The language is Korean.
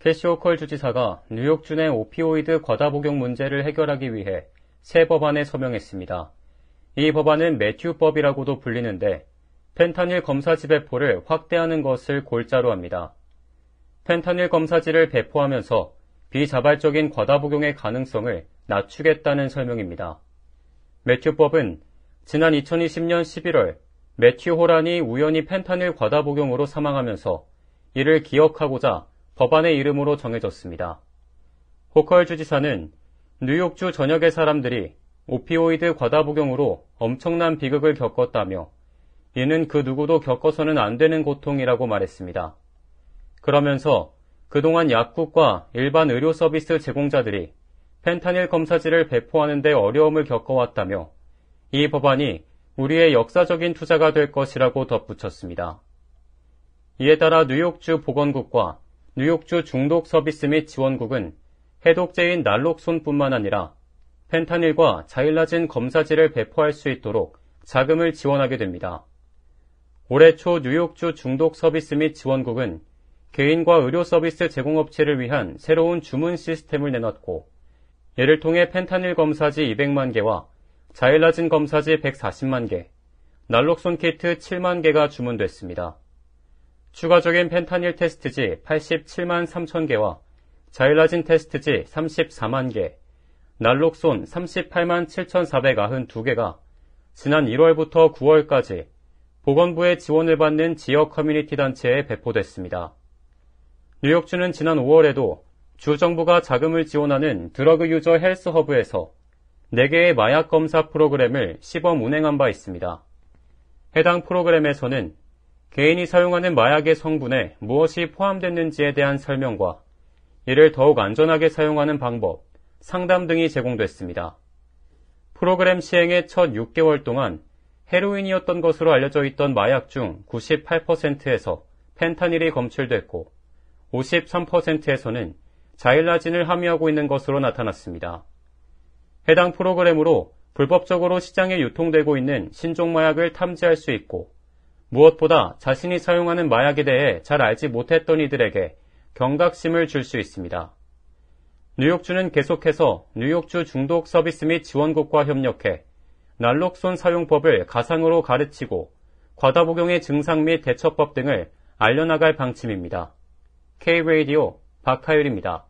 캐시 호컬 주지사가 뉴욕주 내 오피오이드 과다 복용 문제를 해결하기 위해 새 법안에 서명했습니다. 이 법안은 매튜법이라고도 불리는데 펜타닐 검사지 배포를 확대하는 것을 골자로 합니다. 펜타닐 검사지를 배포하면서 비자발적인 과다 복용의 가능성을 낮추겠다는 설명입니다. 매튜법은 지난 2020년 11월 매튜 호란이 우연히 펜타닐 과다 복용으로 사망하면서 이를 기억하고자 법안의 이름으로 정해졌습니다. 호컬 주지사는 뉴욕주 전역의 사람들이 오피오이드 과다 복용으로 엄청난 비극을 겪었다며 이는 그 누구도 겪어서는 안 되는 고통이라고 말했습니다. 그러면서 그동안 약국과 일반 의료 서비스 제공자들이 펜타닐 검사지를 배포하는 데 어려움을 겪어왔다며 이 법안이 우리의 역사적인 투자가 될 것이라고 덧붙였습니다. 이에 따라 뉴욕주 보건국과 뉴욕주 중독 서비스 및 지원국은 해독제인 날록손뿐만 아니라 펜타닐과 자일라진 검사지를 배포할 수 있도록 자금을 지원하게 됩니다. 올해 초 뉴욕주 중독 서비스 및 지원국은 개인과 의료 서비스 제공업체를 위한 새로운 주문 시스템을 내놨고 이를 통해 펜타닐 검사지 200만 개와 자일라진 검사지 140만 개, 날록손 키트 7만 개가 주문됐습니다. 추가적인 펜타닐 테스트지 87만 3천 개와 자일라진 테스트지 34만 개, 날록손 38만 7,492개가 지난 1월부터 9월까지 보건부의 지원을 받는 지역 커뮤니티 단체에 배포됐습니다. 뉴욕주는 지난 5월에도 주 정부가 자금을 지원하는 Drug User Health Hub에서 4개의 마약 검사 프로그램을 시범 운행한 바 있습니다. 해당 프로그램에서는 개인이 사용하는 마약의 성분에 무엇이 포함됐는지에 대한 설명과 이를 더욱 안전하게 사용하는 방법, 상담 등이 제공됐습니다. 프로그램 시행의 첫 6개월 동안 헤로인이었던 것으로 알려져 있던 마약 중 98%에서 펜타닐이 검출됐고 53%에서는 자일라진을 함유하고 있는 것으로 나타났습니다. 해당 프로그램으로 불법적으로 시장에 유통되고 있는 신종 마약을 탐지할 수 있고 무엇보다 자신이 사용하는 마약에 대해 잘 알지 못했던 이들에게 경각심을 줄 수 있습니다. 뉴욕주는 계속해서 뉴욕주 중독 서비스 및 지원국과 협력해 난록손 사용법을 가상으로 가르치고 과다 복용의 증상 및 대처법 등을 알려나갈 방침입니다. K-Radio 박하율입니다.